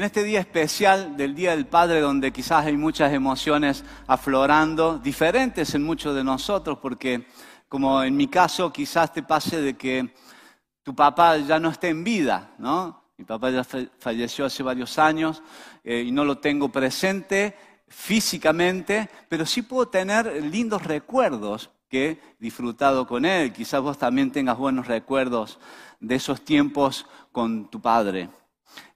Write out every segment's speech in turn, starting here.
En este día especial del Día del Padre, donde quizás hay muchas emociones aflorando, diferentes en muchos de nosotros, porque como en mi caso quizás te pase de que tu papá ya no esté en vida, ¿no? Mi papá ya falleció hace varios años eh, y no lo tengo presente físicamente, pero sí puedo tener lindos recuerdos que he disfrutado con él. Quizás vos también tengas buenos recuerdos de esos tiempos con tu padre.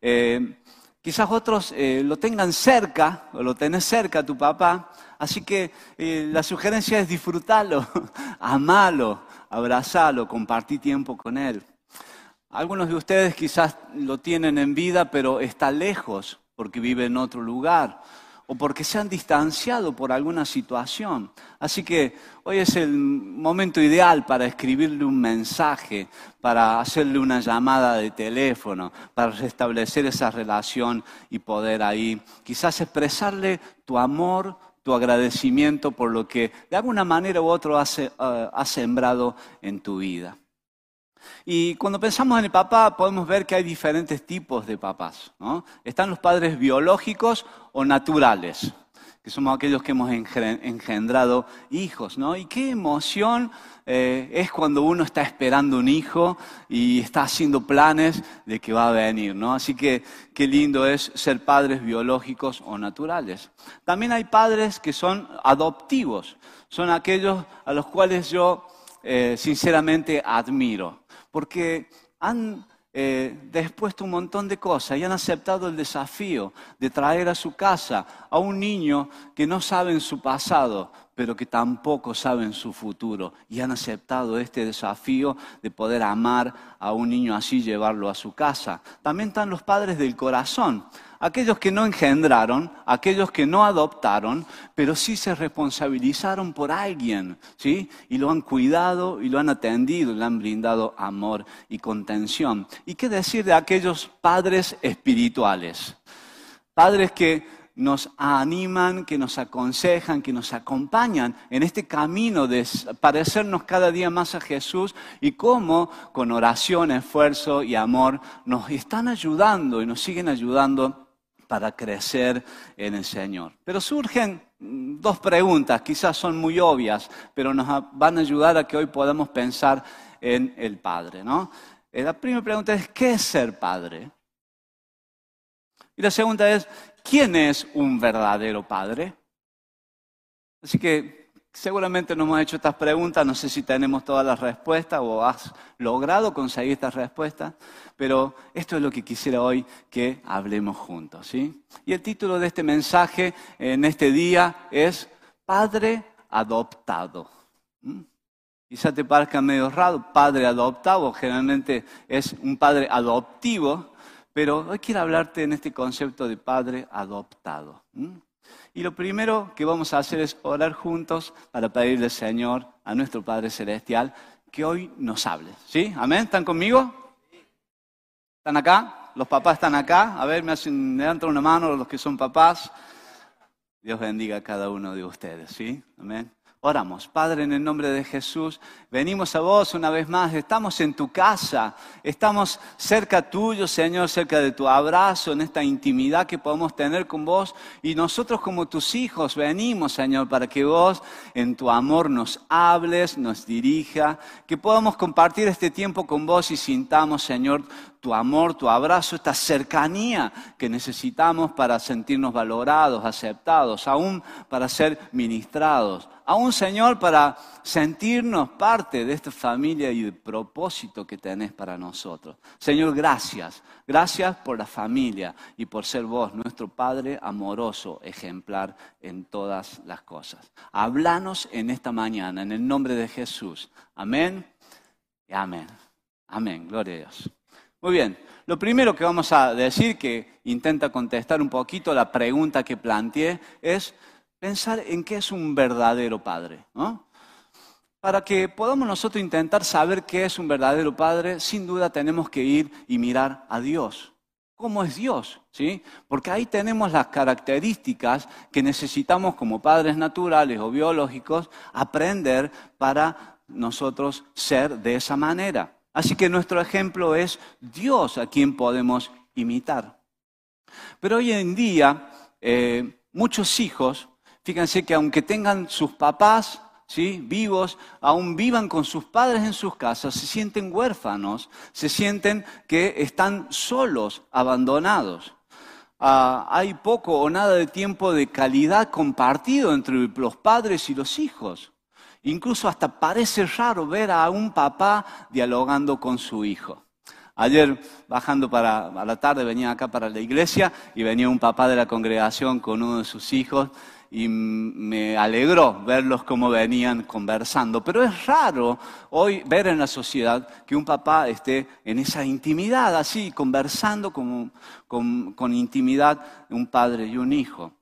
Eh, Quizás otros eh, lo tengan cerca o lo tenés cerca a tu papá. Así que eh, la sugerencia es disfrutarlo, amalo, abrazalo, compartir tiempo con él. Algunos de ustedes quizás lo tienen en vida, pero está lejos porque vive en otro lugar o porque se han distanciado por alguna situación. Así que hoy es el momento ideal para escribirle un mensaje, para hacerle una llamada de teléfono, para restablecer esa relación y poder ahí quizás expresarle tu amor, tu agradecimiento por lo que de alguna manera u otra ha eh, sembrado en tu vida. Y cuando pensamos en el papá, podemos ver que hay diferentes tipos de papás. Están los padres biológicos o naturales, que somos aquellos que hemos engendrado hijos. ¿no? Y qué emoción eh, es cuando uno está esperando un hijo y está haciendo planes de que va a venir. ¿no? Así que qué lindo es ser padres biológicos o naturales. También hay padres que son adoptivos, son aquellos a los cuales yo eh, sinceramente admiro porque han eh, dispuesto un montón de cosas y han aceptado el desafío de traer a su casa a un niño que no sabe su pasado, pero que tampoco sabe en su futuro. Y han aceptado este desafío de poder amar a un niño así, llevarlo a su casa. También están los padres del corazón, aquellos que no engendraron, aquellos que no adoptaron, pero sí se responsabilizaron por alguien, ¿sí? Y lo han cuidado y lo han atendido, le han brindado amor y contención. ¿Y qué decir de aquellos padres espirituales? Padres que nos animan, que nos aconsejan, que nos acompañan en este camino de parecernos cada día más a Jesús y cómo con oración, esfuerzo y amor nos están ayudando y nos siguen ayudando para crecer en el Señor. Pero surgen mm, dos preguntas, quizás son muy obvias, pero nos van a ayudar a que hoy podamos pensar en el Padre. ¿no? Eh, la primera pregunta es, ¿qué es ser Padre? Y la segunda es, ¿quién es un verdadero Padre? Así que Seguramente nos hemos hecho estas preguntas, no sé si tenemos todas las respuestas o has logrado conseguir estas respuestas, pero esto es lo que quisiera hoy que hablemos juntos. ¿sí? Y el título de este mensaje en este día es Padre adoptado. ¿Mm? Quizá te parezca medio raro, padre adoptado, generalmente es un padre adoptivo, pero hoy quiero hablarte en este concepto de padre adoptado. ¿Mm? Y lo primero que vamos a hacer es orar juntos para pedirle, Señor, a nuestro Padre Celestial, que hoy nos hable. ¿Sí? ¿Amén? ¿Están conmigo? ¿Están acá? ¿Los papás están acá? A ver, me, hacen, una mano los que son papás. Dios bendiga a cada uno de ustedes, ¿sí? Amén. Oramos, Padre, en el nombre de Jesús, venimos a vos una vez más, estamos en tu casa, estamos cerca tuyo, Señor, cerca de tu abrazo, en esta intimidad que podemos tener con vos. Y nosotros como tus hijos venimos, Señor, para que vos en tu amor nos hables, nos dirija, que podamos compartir este tiempo con vos y sintamos, Señor, tu amor, tu abrazo, esta cercanía que necesitamos para sentirnos valorados, aceptados, aún para ser ministrados, aún Señor para sentirnos parte de esta familia y el propósito que tenés para nosotros. Señor, gracias, gracias por la familia y por ser vos nuestro Padre amoroso, ejemplar en todas las cosas. Hablanos en esta mañana, en el nombre de Jesús. Amén y amén. Amén, gloria a Dios. Muy bien, lo primero que vamos a decir, que intenta contestar un poquito la pregunta que planteé, es pensar en qué es un verdadero padre. Para que podamos nosotros intentar saber qué es un verdadero padre, sin duda tenemos que ir y mirar a Dios. ¿Cómo es Dios? ¿Sí? Porque ahí tenemos las características que necesitamos como padres naturales o biológicos aprender para nosotros ser de esa manera. Así que nuestro ejemplo es Dios a quien podemos imitar. Pero hoy en día, eh, muchos hijos, fíjense que aunque tengan sus papás ¿sí? vivos, aún vivan con sus padres en sus casas, se sienten huérfanos, se sienten que están solos, abandonados. Ah, hay poco o nada de tiempo de calidad compartido entre los padres y los hijos. Incluso hasta parece raro ver a un papá dialogando con su hijo. Ayer, bajando para a la tarde, venía acá para la iglesia y venía un papá de la congregación con uno de sus hijos y me alegró verlos como venían conversando. Pero es raro hoy ver en la sociedad que un papá esté en esa intimidad, así, conversando con, con intimidad un padre y un hijo.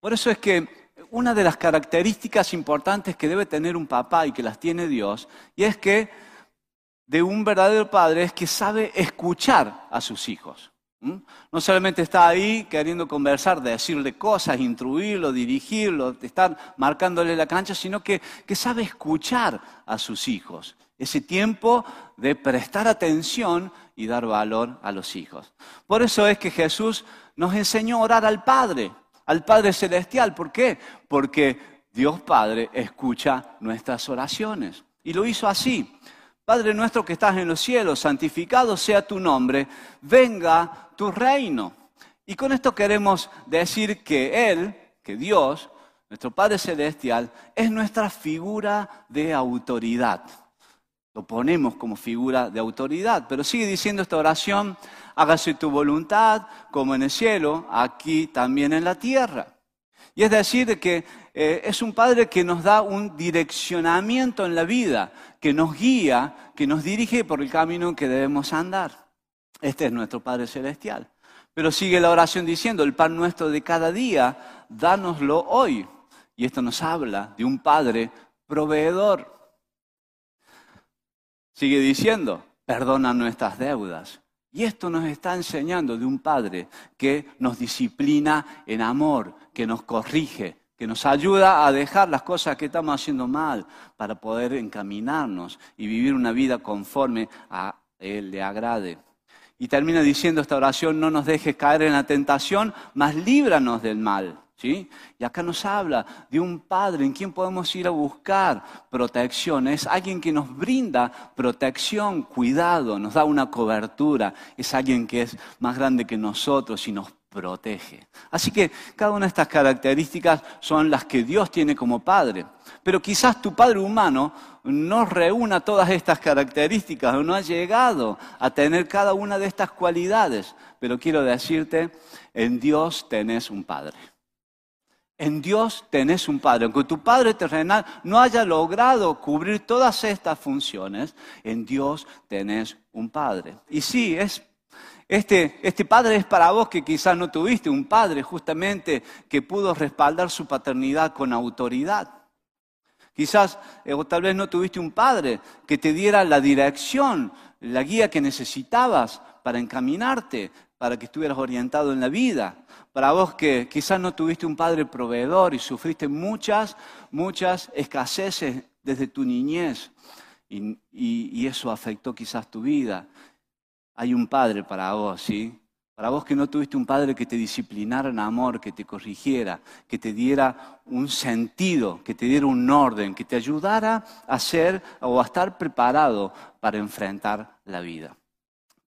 Por eso es que una de las características importantes que debe tener un papá y que las tiene Dios, y es que de un verdadero padre es que sabe escuchar a sus hijos. No solamente está ahí queriendo conversar, decirle cosas, instruirlo, dirigirlo, estar marcándole la cancha, sino que, que sabe escuchar a sus hijos. Ese tiempo de prestar atención y dar valor a los hijos. Por eso es que Jesús nos enseñó a orar al Padre, al Padre Celestial. ¿Por qué? Porque Dios Padre escucha nuestras oraciones. Y lo hizo así. Padre nuestro que estás en los cielos, santificado sea tu nombre, venga tu reino. Y con esto queremos decir que Él, que Dios, nuestro Padre Celestial, es nuestra figura de autoridad. Lo ponemos como figura de autoridad, pero sigue diciendo esta oración, hágase tu voluntad como en el cielo, aquí también en la tierra. Y es decir, que eh, es un Padre que nos da un direccionamiento en la vida, que nos guía, que nos dirige por el camino que debemos andar. Este es nuestro Padre Celestial. Pero sigue la oración diciendo, el pan nuestro de cada día, dánoslo hoy. Y esto nos habla de un Padre proveedor. Sigue diciendo, perdona nuestras deudas. Y esto nos está enseñando de un Padre que nos disciplina en amor, que nos corrige, que nos ayuda a dejar las cosas que estamos haciendo mal para poder encaminarnos y vivir una vida conforme a Él le agrade. Y termina diciendo esta oración, no nos dejes caer en la tentación, mas líbranos del mal. ¿Sí? Y acá nos habla de un padre en quien podemos ir a buscar protección. Es alguien que nos brinda protección, cuidado, nos da una cobertura. Es alguien que es más grande que nosotros y nos protege. Así que cada una de estas características son las que Dios tiene como Padre. Pero quizás tu Padre humano no reúna todas estas características o no ha llegado a tener cada una de estas cualidades. Pero quiero decirte, en Dios tenés un Padre. En Dios tenés un Padre. Aunque tu Padre terrenal no haya logrado cubrir todas estas funciones, en Dios tenés un Padre. Y sí, es este, este, padre es para vos que quizás no tuviste un padre justamente que pudo respaldar su paternidad con autoridad. Quizás eh, o tal vez no tuviste un padre que te diera la dirección, la guía que necesitabas para encaminarte, para que estuvieras orientado en la vida. Para vos que quizás no tuviste un padre proveedor y sufriste muchas, muchas escaseces desde tu niñez y eso afectó quizás tu vida hay un padre para vos, ¿sí? Para vos que no tuviste un padre que te disciplinara en amor, que te corrigiera, que te diera un sentido, que te diera un orden, que te ayudara a ser o a estar preparado para enfrentar la vida.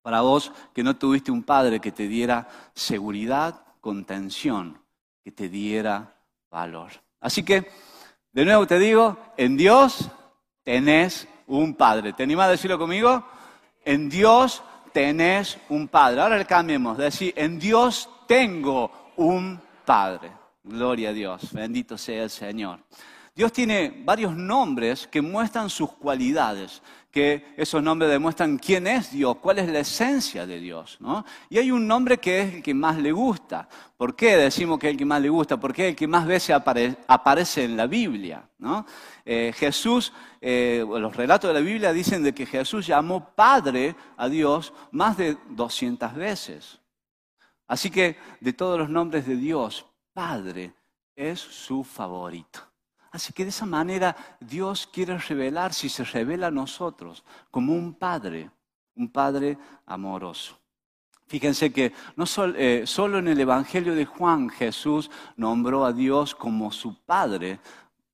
Para vos que no tuviste un padre que te diera seguridad, contención, que te diera valor. Así que, de nuevo te digo, en Dios tenés un padre. ¿Te animás a decirlo conmigo? En Dios tenés un Padre. Ahora le cambiemos, decir, en Dios tengo un Padre. Gloria a Dios, bendito sea el Señor. Dios tiene varios nombres que muestran sus cualidades, que esos nombres demuestran quién es Dios, cuál es la esencia de Dios. Y hay un nombre que es el que más le gusta. ¿Por qué decimos que es el que más le gusta? Porque es el que más veces aparece en la Biblia. Eh, Jesús, eh, los relatos de la Biblia dicen de que Jesús llamó Padre a Dios más de 200 veces. Así que de todos los nombres de Dios, Padre es su favorito. Así que de esa manera Dios quiere revelar, si se revela a nosotros, como un padre, un padre amoroso. Fíjense que no eh, solo en el Evangelio de Juan Jesús nombró a Dios como su Padre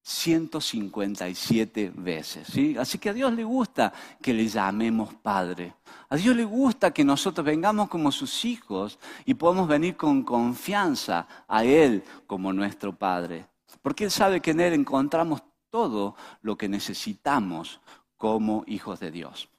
157 veces. ¿sí? Así que a Dios le gusta que le llamemos Padre. A Dios le gusta que nosotros vengamos como sus hijos y podamos venir con confianza a Él como nuestro Padre. Porque Él sabe que en Él encontramos todo lo que necesitamos como hijos de Dios.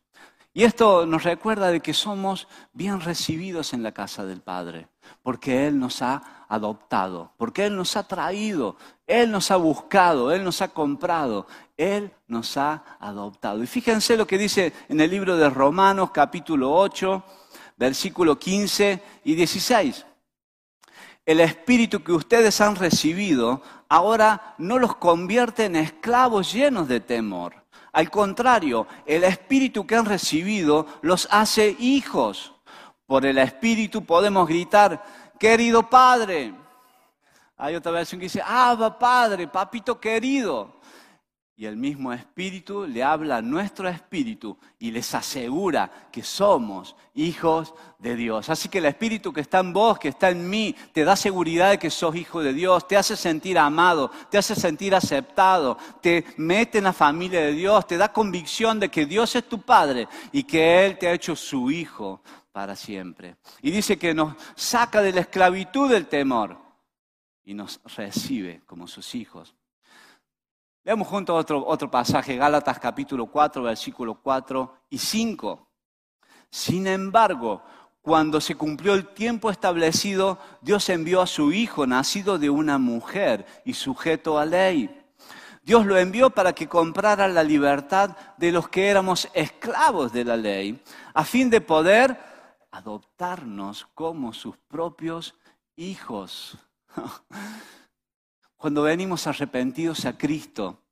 Y esto nos recuerda de que somos bien recibidos en la casa del Padre, porque Él nos ha adoptado, porque Él nos ha traído, Él nos ha buscado, Él nos ha comprado, Él nos ha adoptado. Y fíjense lo que dice en el libro de Romanos capítulo 8, versículo 15 y 16. El espíritu que ustedes han recibido ahora no los convierte en esclavos llenos de temor al contrario, el Espíritu que han recibido los hace hijos. Por el Espíritu podemos gritar, querido Padre. Hay otra versión que dice, Abba Padre, papito querido. Y el mismo Espíritu le habla a nuestro Espíritu y les asegura que somos hijos de Dios. Así que el Espíritu que está en vos, que está en mí, te da seguridad de que sos hijo de Dios, te hace sentir amado, te hace sentir aceptado, te mete en la familia de Dios, te da convicción de que Dios es tu Padre y que Él te ha hecho su hijo para siempre. Y dice que nos saca de la esclavitud del temor y nos recibe como sus hijos. Veamos juntos otro, otro pasaje, Gálatas capítulo 4, versículo 4 y 5. Sin embargo, cuando se cumplió el tiempo establecido, Dios envió a su Hijo, nacido de una mujer y sujeto a ley. Dios lo envió para que comprara la libertad de los que éramos esclavos de la ley, a fin de poder adoptarnos como sus propios hijos. Cuando venimos arrepentidos a Cristo,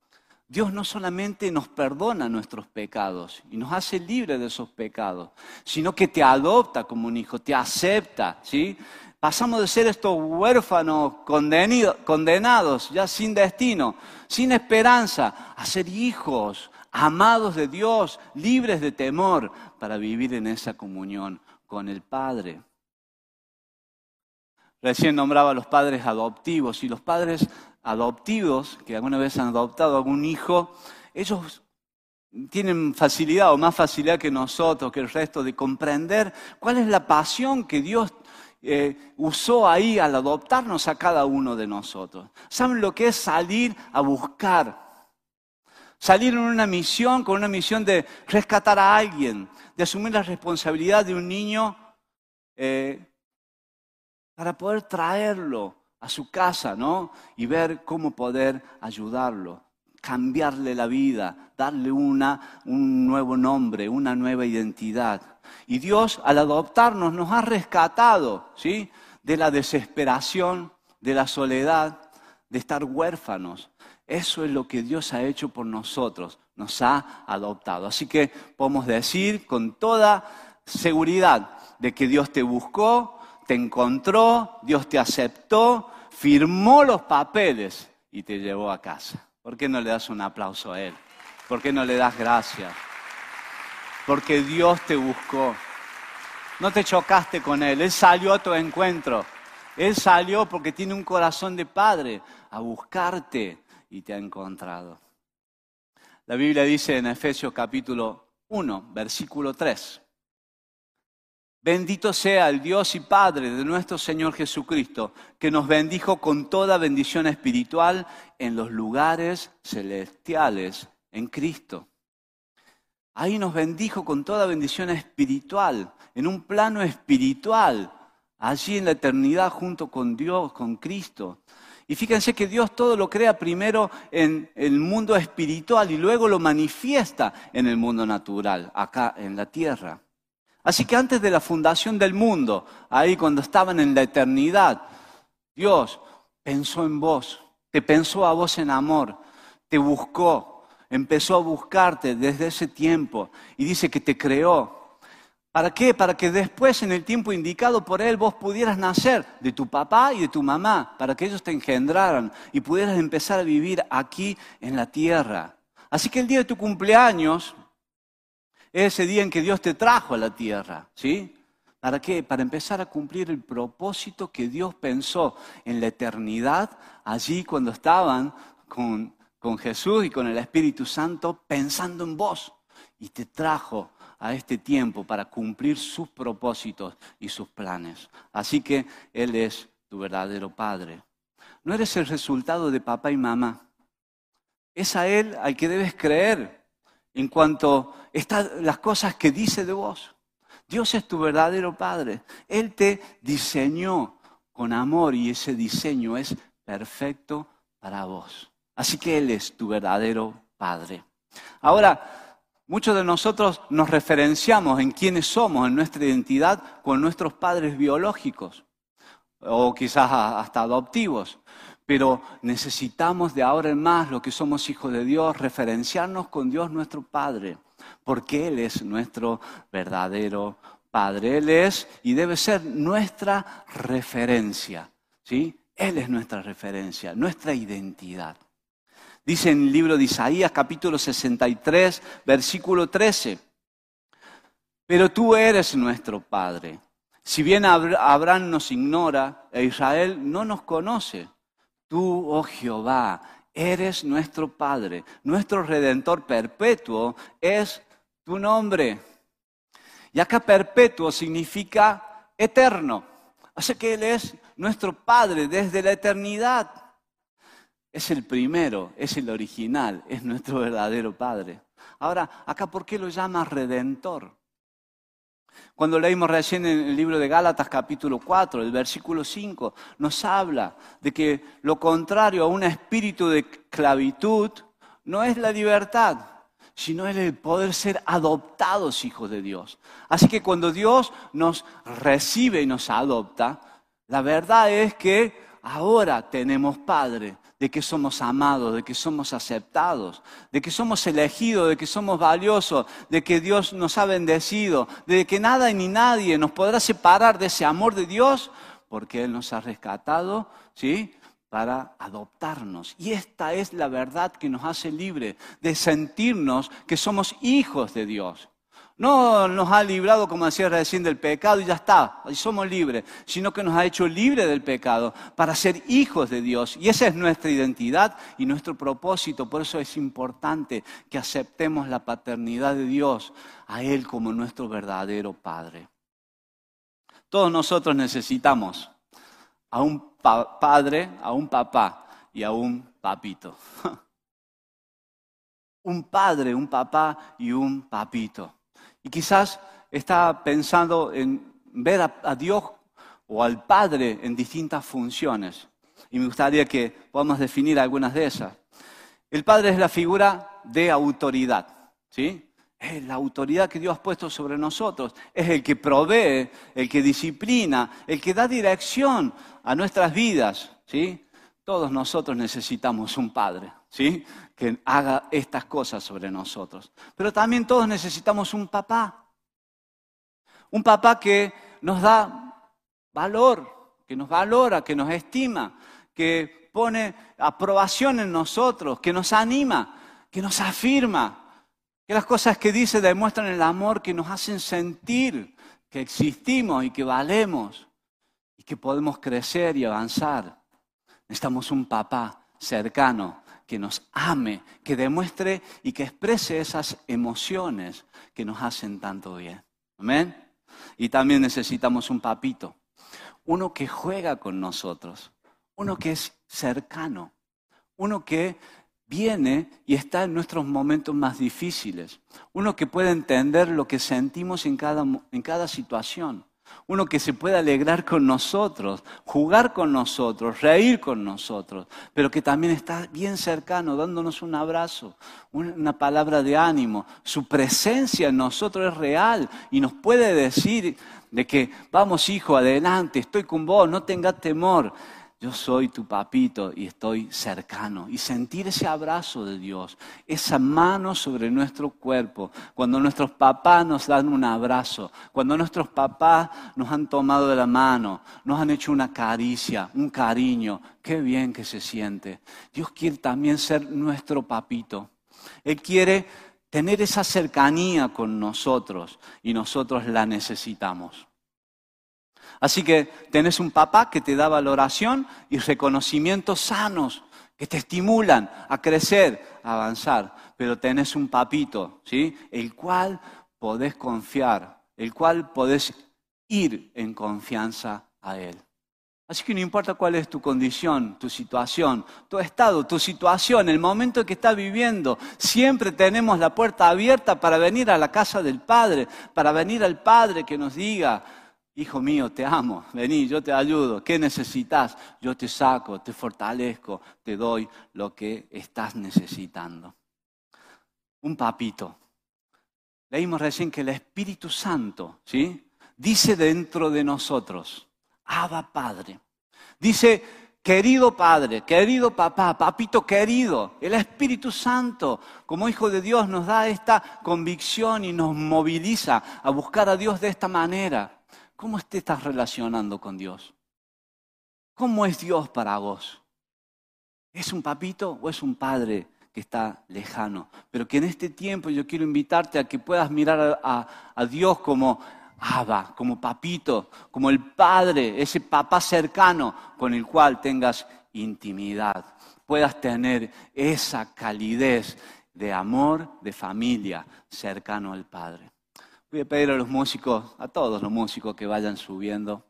Dios no solamente nos perdona nuestros pecados y nos hace libres de esos pecados, sino que te adopta como un hijo, te acepta, ¿sí? Pasamos de ser estos huérfanos condenados, ya sin destino, sin esperanza, a ser hijos, amados de Dios, libres de temor, para vivir en esa comunión con el Padre. Recién nombraba a los padres adoptivos y los padres adoptivos que alguna vez han adoptado a algún hijo, ellos tienen facilidad o más facilidad que nosotros, que el resto, de comprender cuál es la pasión que Dios eh, usó ahí al adoptarnos a cada uno de nosotros. ¿Saben lo que es salir a buscar? Salir en una misión, con una misión de rescatar a alguien, de asumir la responsabilidad de un niño eh, para poder traerlo a su casa, ¿no? Y ver cómo poder ayudarlo, cambiarle la vida, darle una, un nuevo nombre, una nueva identidad. Y Dios, al adoptarnos, nos ha rescatado, ¿sí? De la desesperación, de la soledad, de estar huérfanos. Eso es lo que Dios ha hecho por nosotros, nos ha adoptado. Así que podemos decir con toda seguridad de que Dios te buscó, te encontró, Dios te aceptó, firmó los papeles y te llevó a casa. ¿Por qué no le das un aplauso a Él? ¿Por qué no le das gracias? Porque Dios te buscó. No te chocaste con Él, Él salió a tu encuentro. Él salió porque tiene un corazón de padre a buscarte y te ha encontrado. La Biblia dice en Efesios capítulo 1, versículo 3. Bendito sea el Dios y Padre de nuestro Señor Jesucristo, que nos bendijo con toda bendición espiritual en los lugares celestiales en Cristo. Ahí nos bendijo con toda bendición espiritual, en un plano espiritual, allí en la eternidad junto con Dios, con Cristo. Y fíjense que Dios todo lo crea primero en el mundo espiritual y luego lo manifiesta en el mundo natural, acá en la tierra. Así que antes de la fundación del mundo, ahí cuando estaban en la eternidad, Dios pensó en vos, te pensó a vos en amor, te buscó, empezó a buscarte desde ese tiempo y dice que te creó. ¿Para qué? Para que después, en el tiempo indicado por Él, vos pudieras nacer de tu papá y de tu mamá, para que ellos te engendraran y pudieras empezar a vivir aquí en la tierra. Así que el día de tu cumpleaños, ese día en que Dios te trajo a la tierra, ¿sí? ¿Para qué? Para empezar a cumplir el propósito que Dios pensó en la eternidad, allí cuando estaban con, con Jesús y con el Espíritu Santo, pensando en vos. Y te trajo a este tiempo para cumplir sus propósitos y sus planes. Así que Él es tu verdadero Padre. No eres el resultado de papá y mamá. Es a Él al que debes creer en cuanto a las cosas que dice de vos. Dios es tu verdadero Padre. Él te diseñó con amor y ese diseño es perfecto para vos. Así que Él es tu verdadero Padre. Ahora, Muchos de nosotros nos referenciamos en quiénes somos, en nuestra identidad, con nuestros padres biológicos o quizás hasta adoptivos. Pero necesitamos de ahora en más, lo que somos hijos de Dios, referenciarnos con Dios nuestro Padre, porque Él es nuestro verdadero Padre. Él es y debe ser nuestra referencia. ¿sí? Él es nuestra referencia, nuestra identidad. Dice en el libro de Isaías capítulo 63, versículo 13, pero tú eres nuestro Padre. Si bien Abraham nos ignora e Israel no nos conoce, tú, oh Jehová, eres nuestro Padre, nuestro Redentor perpetuo es tu nombre. Y acá perpetuo significa eterno. Así que Él es nuestro Padre desde la eternidad. Es el primero, es el original, es nuestro verdadero Padre. Ahora, acá, ¿por qué lo llama redentor? Cuando leímos recién en el libro de Gálatas capítulo 4, el versículo 5, nos habla de que lo contrario a un espíritu de esclavitud no es la libertad, sino el poder ser adoptados hijos de Dios. Así que cuando Dios nos recibe y nos adopta, la verdad es que ahora tenemos Padre, de que somos amados, de que somos aceptados, de que somos elegidos, de que somos valiosos, de que Dios nos ha bendecido, de que nada ni nadie nos podrá separar de ese amor de Dios, porque Él nos ha rescatado, ¿sí? para adoptarnos. Y esta es la verdad que nos hace libre de sentirnos que somos hijos de Dios. No nos ha librado, como decía recién, del pecado y ya está, y somos libres, sino que nos ha hecho libres del pecado para ser hijos de Dios. Y esa es nuestra identidad y nuestro propósito. Por eso es importante que aceptemos la paternidad de Dios a Él como nuestro verdadero Padre. Todos nosotros necesitamos a un padre, a un papá y a un papito. un padre, un papá y un papito. Y quizás está pensando en ver a, Dios o al Padre en distintas funciones. Y me gustaría que podamos definir algunas de esas. El Padre es la figura de autoridad, ¿sí? Es la autoridad que Dios ha puesto sobre nosotros. Es el que provee, el que disciplina, el que da dirección a nuestras vidas, ¿sí? Todos nosotros necesitamos un Padre, ¿sí? que haga estas cosas sobre nosotros. Pero también todos necesitamos un papá. Un papá que nos da valor, que nos valora, que nos estima, que pone aprobación en nosotros, que nos anima, que nos afirma, que las cosas que dice demuestran el amor que nos hacen sentir que existimos y que valemos y que podemos crecer y avanzar. Necesitamos un papá cercano que nos ame, que demuestre y que exprese esas emociones que nos hacen tanto bien. Amén. Y también necesitamos un papito, uno que juega con nosotros, uno que es cercano, uno que viene y está en nuestros momentos más difíciles, uno que puede entender lo que sentimos en cada, en cada situación, uno que se pueda alegrar con nosotros, jugar con nosotros, reír con nosotros, pero que también está bien cercano, dándonos un abrazo, una palabra de ánimo. Su presencia en nosotros es real y nos puede decir de que vamos hijo, adelante, estoy con vos, no tengas temor yo soy tu papito y estoy cercano. Y sentir ese abrazo de Dios, esa mano sobre nuestro cuerpo, cuando nuestros papás nos dan un abrazo, cuando nuestros papás nos han tomado de la mano, nos han hecho una caricia, un cariño, qué bien que se siente. Dios quiere también ser nuestro papito. Él quiere tener esa cercanía con nosotros y nosotros la necesitamos. Así que tenés un papá que te da valoración y reconocimientos sanos que te estimulan a crecer, a avanzar. Pero tenés un papito, ¿sí? El cual podés confiar, el cual podés ir en confianza a él. Así que no importa cuál es tu condición, tu situación, tu estado, tu situación, el momento que estás viviendo, siempre tenemos la puerta abierta para venir a la casa del Padre, para venir al Padre que nos diga, hijo mío, te amo, vení, yo te ayudo, ¿qué necesitas? Yo te saco, te fortalezco, te doy lo que estás necesitando. Un papito. Leímos recién que el Espíritu Santo, ¿sí? Dice dentro de nosotros, Abba Padre. Dice, querido Padre, querido papá, papito querido, el Espíritu Santo, como Hijo de Dios, nos da esta convicción y nos moviliza a buscar a Dios de esta manera. ¿Cómo te estás relacionando con Dios? ¿Cómo es Dios para vos? ¿Es un papito o es un padre que está lejano? Pero que en este tiempo yo quiero invitarte a que puedas mirar a, a Dios como Abba, como papito, como el padre, ese papá cercano con el cual tengas intimidad, puedas tener esa calidez de amor, de familia, cercano al Padre. Voy a pedir a los músicos, a todos los músicos que vayan subiendo.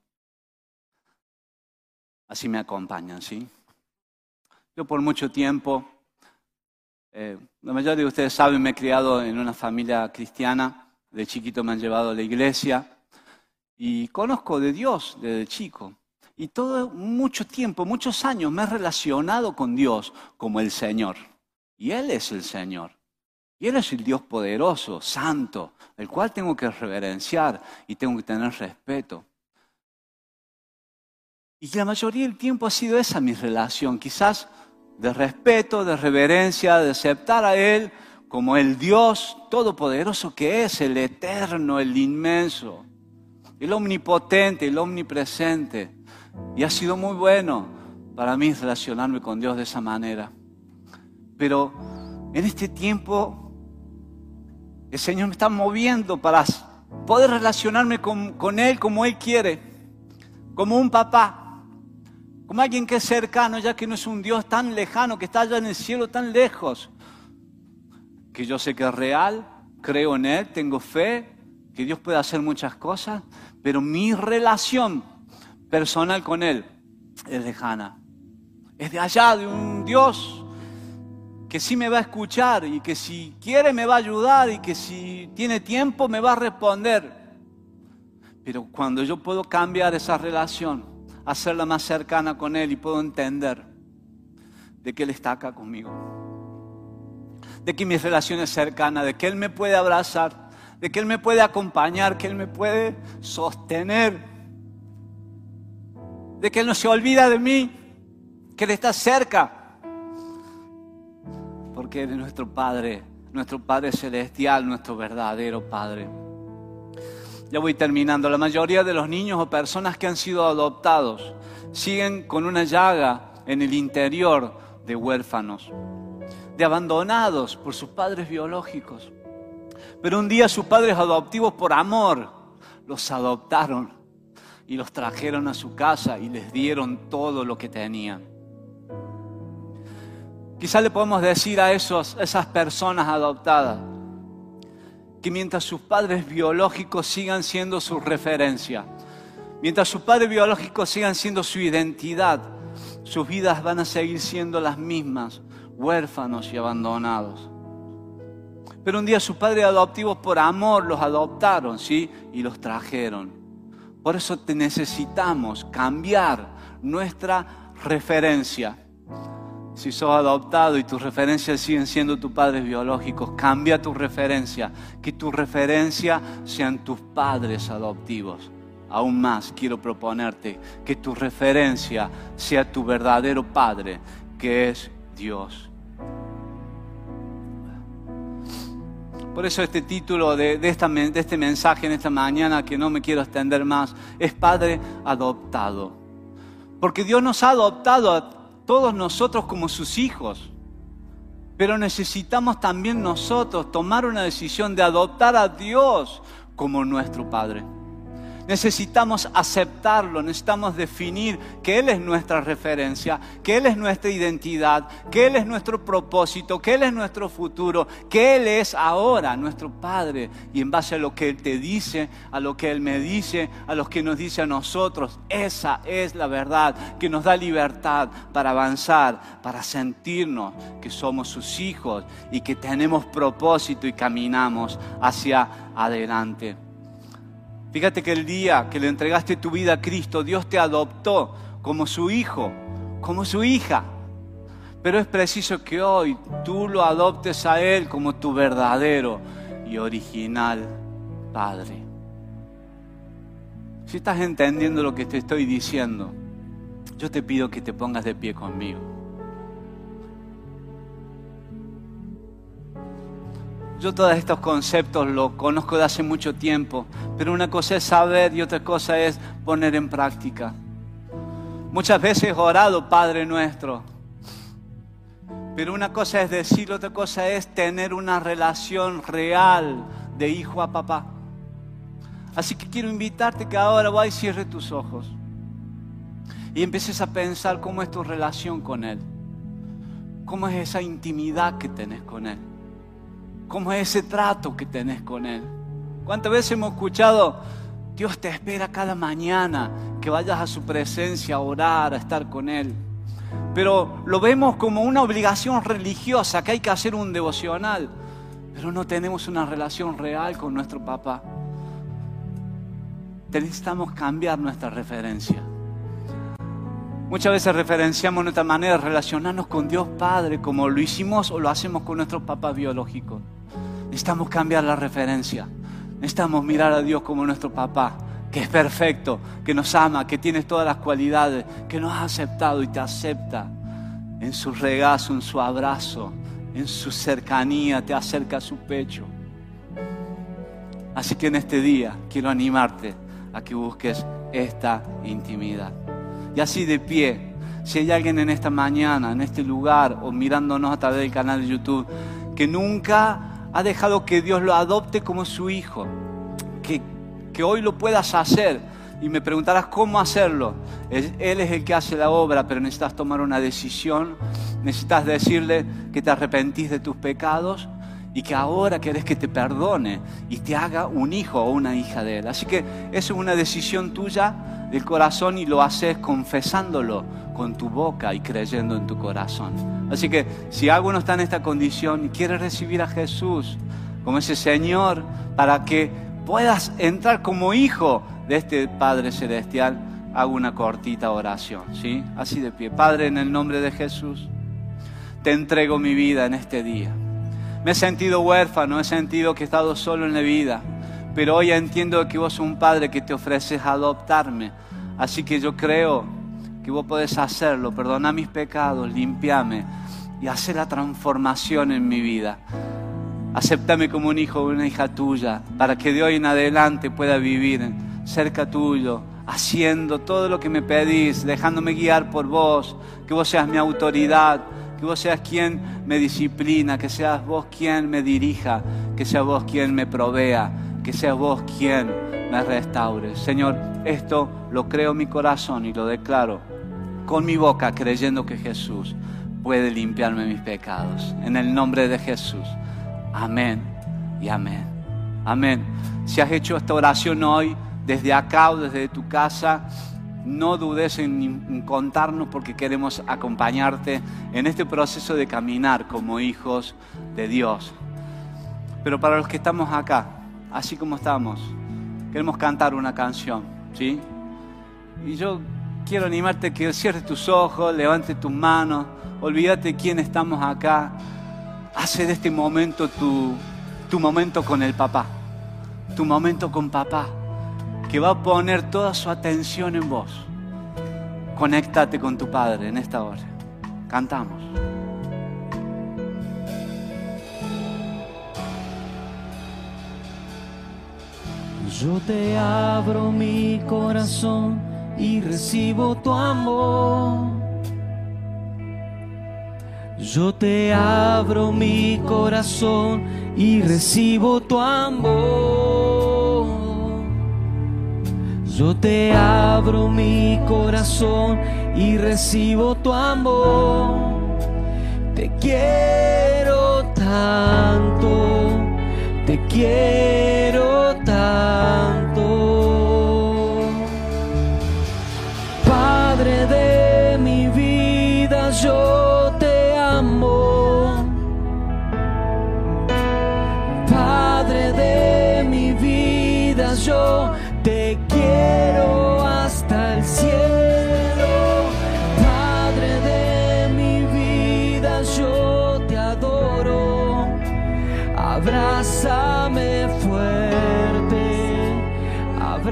Así me acompañan, ¿sí? Yo por mucho tiempo, eh, la de ustedes saben, me he criado en una familia cristiana de chiquito me han llevado a la iglesia y conozco de Dios desde chico. Y todo, mucho tiempo, muchos años me he relacionado con Dios como el Señor. Y Él es el Señor. Y Él es el Dios poderoso, santo, el cual tengo que reverenciar y tengo que tener respeto. Y la mayoría del tiempo ha sido esa mi relación, quizás de respeto, de reverencia, de aceptar a Él como el Dios todopoderoso que es, el eterno, el inmenso, el omnipotente, el omnipresente. Y ha sido muy bueno para mí relacionarme con Dios de esa manera. Pero en este tiempo el Señor me está moviendo para poder relacionarme con, Él como Él quiere, como un papá, como alguien que es cercano, ya que no es un Dios tan lejano, que está allá en el cielo tan lejos, que yo sé que es real, creo en Él, tengo fe, que Dios puede hacer muchas cosas, pero mi relación personal con Él es lejana. Es de allá, de un Dios que sí me va a escuchar y que si quiere me va a ayudar y que si tiene tiempo me va a responder. Pero cuando yo puedo cambiar esa relación, hacerla más cercana con Él y puedo entender de que Él está acá conmigo de que mi relación es cercana, de que Él me puede abrazar, de que Él me puede acompañar, que Él me puede sostener, de que Él no se olvida de mí, que Él está cerca, porque Él es nuestro Padre, nuestro Padre celestial, nuestro verdadero Padre. Ya voy terminando. La mayoría de los niños o personas que han sido adoptados siguen con una llaga en el interior de huérfanos de abandonados por sus padres biológicos. Pero un día sus padres adoptivos por amor los adoptaron y los trajeron a su casa y les dieron todo lo que tenían. Quizá le podemos decir a esos, esas personas adoptadas que mientras sus padres biológicos sigan siendo su referencia, mientras sus padres biológicos sigan siendo su identidad, sus vidas van a seguir siendo las mismas huérfanos y abandonados. Pero un día sus padres adoptivos por amor los adoptaron, ¿sí? Y los trajeron. Por eso necesitamos cambiar nuestra referencia. Si sos adoptado y tus referencias siguen siendo tus padres biológicos, cambia tu referencia. Que tu referencia sean tus padres adoptivos. Aún más quiero proponerte que tu referencia sea tu verdadero Padre, que es Dios. Por eso este título de, este mensaje en esta mañana, que no me quiero extender más, es Padre adoptado. Porque Dios nos ha adoptado a todos nosotros como sus hijos. Pero necesitamos también nosotros tomar una decisión de adoptar a Dios como nuestro Padre. Necesitamos aceptarlo, necesitamos definir que Él es nuestra referencia, que Él es nuestra identidad, que Él es nuestro propósito, que Él es nuestro futuro, que Él es ahora nuestro Padre. Y en base a lo que Él te dice, a lo que Él me dice, a lo que nos dice a nosotros, esa es la verdad que nos da libertad para avanzar, para sentirnos que somos sus hijos y que tenemos propósito y caminamos hacia adelante. Fíjate que el día que le entregaste tu vida a Cristo, Dios te adoptó como su hijo, como su hija. Pero es preciso que hoy tú lo adoptes a Él como tu verdadero y original Padre. Si estás entendiendo lo que te estoy diciendo, yo te pido que te pongas de pie conmigo. Yo todos estos conceptos los conozco de hace mucho tiempo, pero una cosa es saber y otra cosa es poner en práctica. Muchas veces he orado, Padre nuestro, pero una cosa es decir, otra cosa es tener una relación real de hijo a papá. Así que quiero invitarte que ahora vayas y cierre tus ojos y empieces a pensar cómo es tu relación con Él, cómo es esa intimidad que tenés con Él. ¿Cómo es ese trato que tenés con Él? ¿Cuántas veces hemos escuchado, Dios te espera cada mañana que vayas a su presencia a orar, a estar con Él? Pero lo vemos como una obligación religiosa, que hay que hacer un devocional, pero no tenemos una relación real con nuestro papá. Necesitamos cambiar nuestra referencia. Muchas veces referenciamos nuestra manera de relacionarnos con Dios Padre como lo hicimos o lo hacemos con nuestros papás biológicos. Necesitamos cambiar la referencia. Necesitamos mirar a Dios como nuestro papá, que es perfecto, que nos ama, que tiene todas las cualidades, que nos ha aceptado y te acepta. En su regazo, en su abrazo, en su cercanía, te acerca a su pecho. Así que en este día quiero animarte a que busques esta intimidad. Y así de pie, si hay alguien en esta mañana, en este lugar, o mirándonos a través del canal de YouTube, que nunca ha dejado que Dios lo adopte como su hijo, que, que hoy lo puedas hacer. Y me preguntarás cómo hacerlo. Él es el que hace la obra, pero necesitas tomar una decisión. Necesitas decirle que te arrepentís de tus pecados y que ahora querés que te perdone y te haga un hijo o una hija de Él. Así que eso es una decisión tuya del corazón y lo haces confesándolo con tu boca y creyendo en tu corazón. Así que si alguno está en esta condición y quiere recibir a Jesús como ese Señor para que puedas entrar como hijo de este Padre Celestial, hago una cortita oración, ¿sí? Así de pie. Padre, en el nombre de Jesús, te entrego mi vida en este día. Me he sentido huérfano, he sentido que he estado solo en la vida, pero hoy entiendo que vos un Padre que te ofreces a adoptarme. Así que yo creo que vos podés hacerlo, perdonar mis pecados, limpiarme y hacer la transformación en mi vida. Aceptame como un hijo o una hija tuya, para que de hoy en adelante pueda vivir cerca tuyo, haciendo todo lo que me pedís, dejándome guiar por vos, que vos seas mi autoridad, que vos seas quien me disciplina, que seas vos quien me dirija, que seas vos quien me provea, que seas vos quien me restaure. Señor, esto lo creo en mi corazón y lo declaro con mi boca creyendo que Jesús puede limpiarme mis pecados. En el nombre de Jesús. Amén y amén. Amén. Si has hecho esta oración hoy, desde acá o desde tu casa, no dudes en, contarnos porque queremos acompañarte en este proceso de caminar como hijos de Dios. Pero para los que estamos acá, así como estamos, queremos cantar una canción, ¿sí? Y yo quiero animarte a que cierres tus ojos, levante tus manos, olvídate quién estamos acá. Hace de este momento tu, tu momento con el papá, tu momento con papá, que va a poner toda su atención en vos. Conéctate con tu Padre en esta hora. Cantamos. Yo te abro mi corazón y recibo tu amor. Yo te abro mi corazón y recibo tu amor. Yo te abro mi corazón y recibo tu amor. Te quiero tanto, te quiero tanto.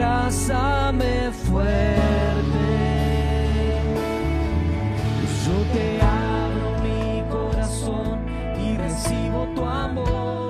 Abrázame fuerte. Yo te abro mi corazón y recibo tu amor.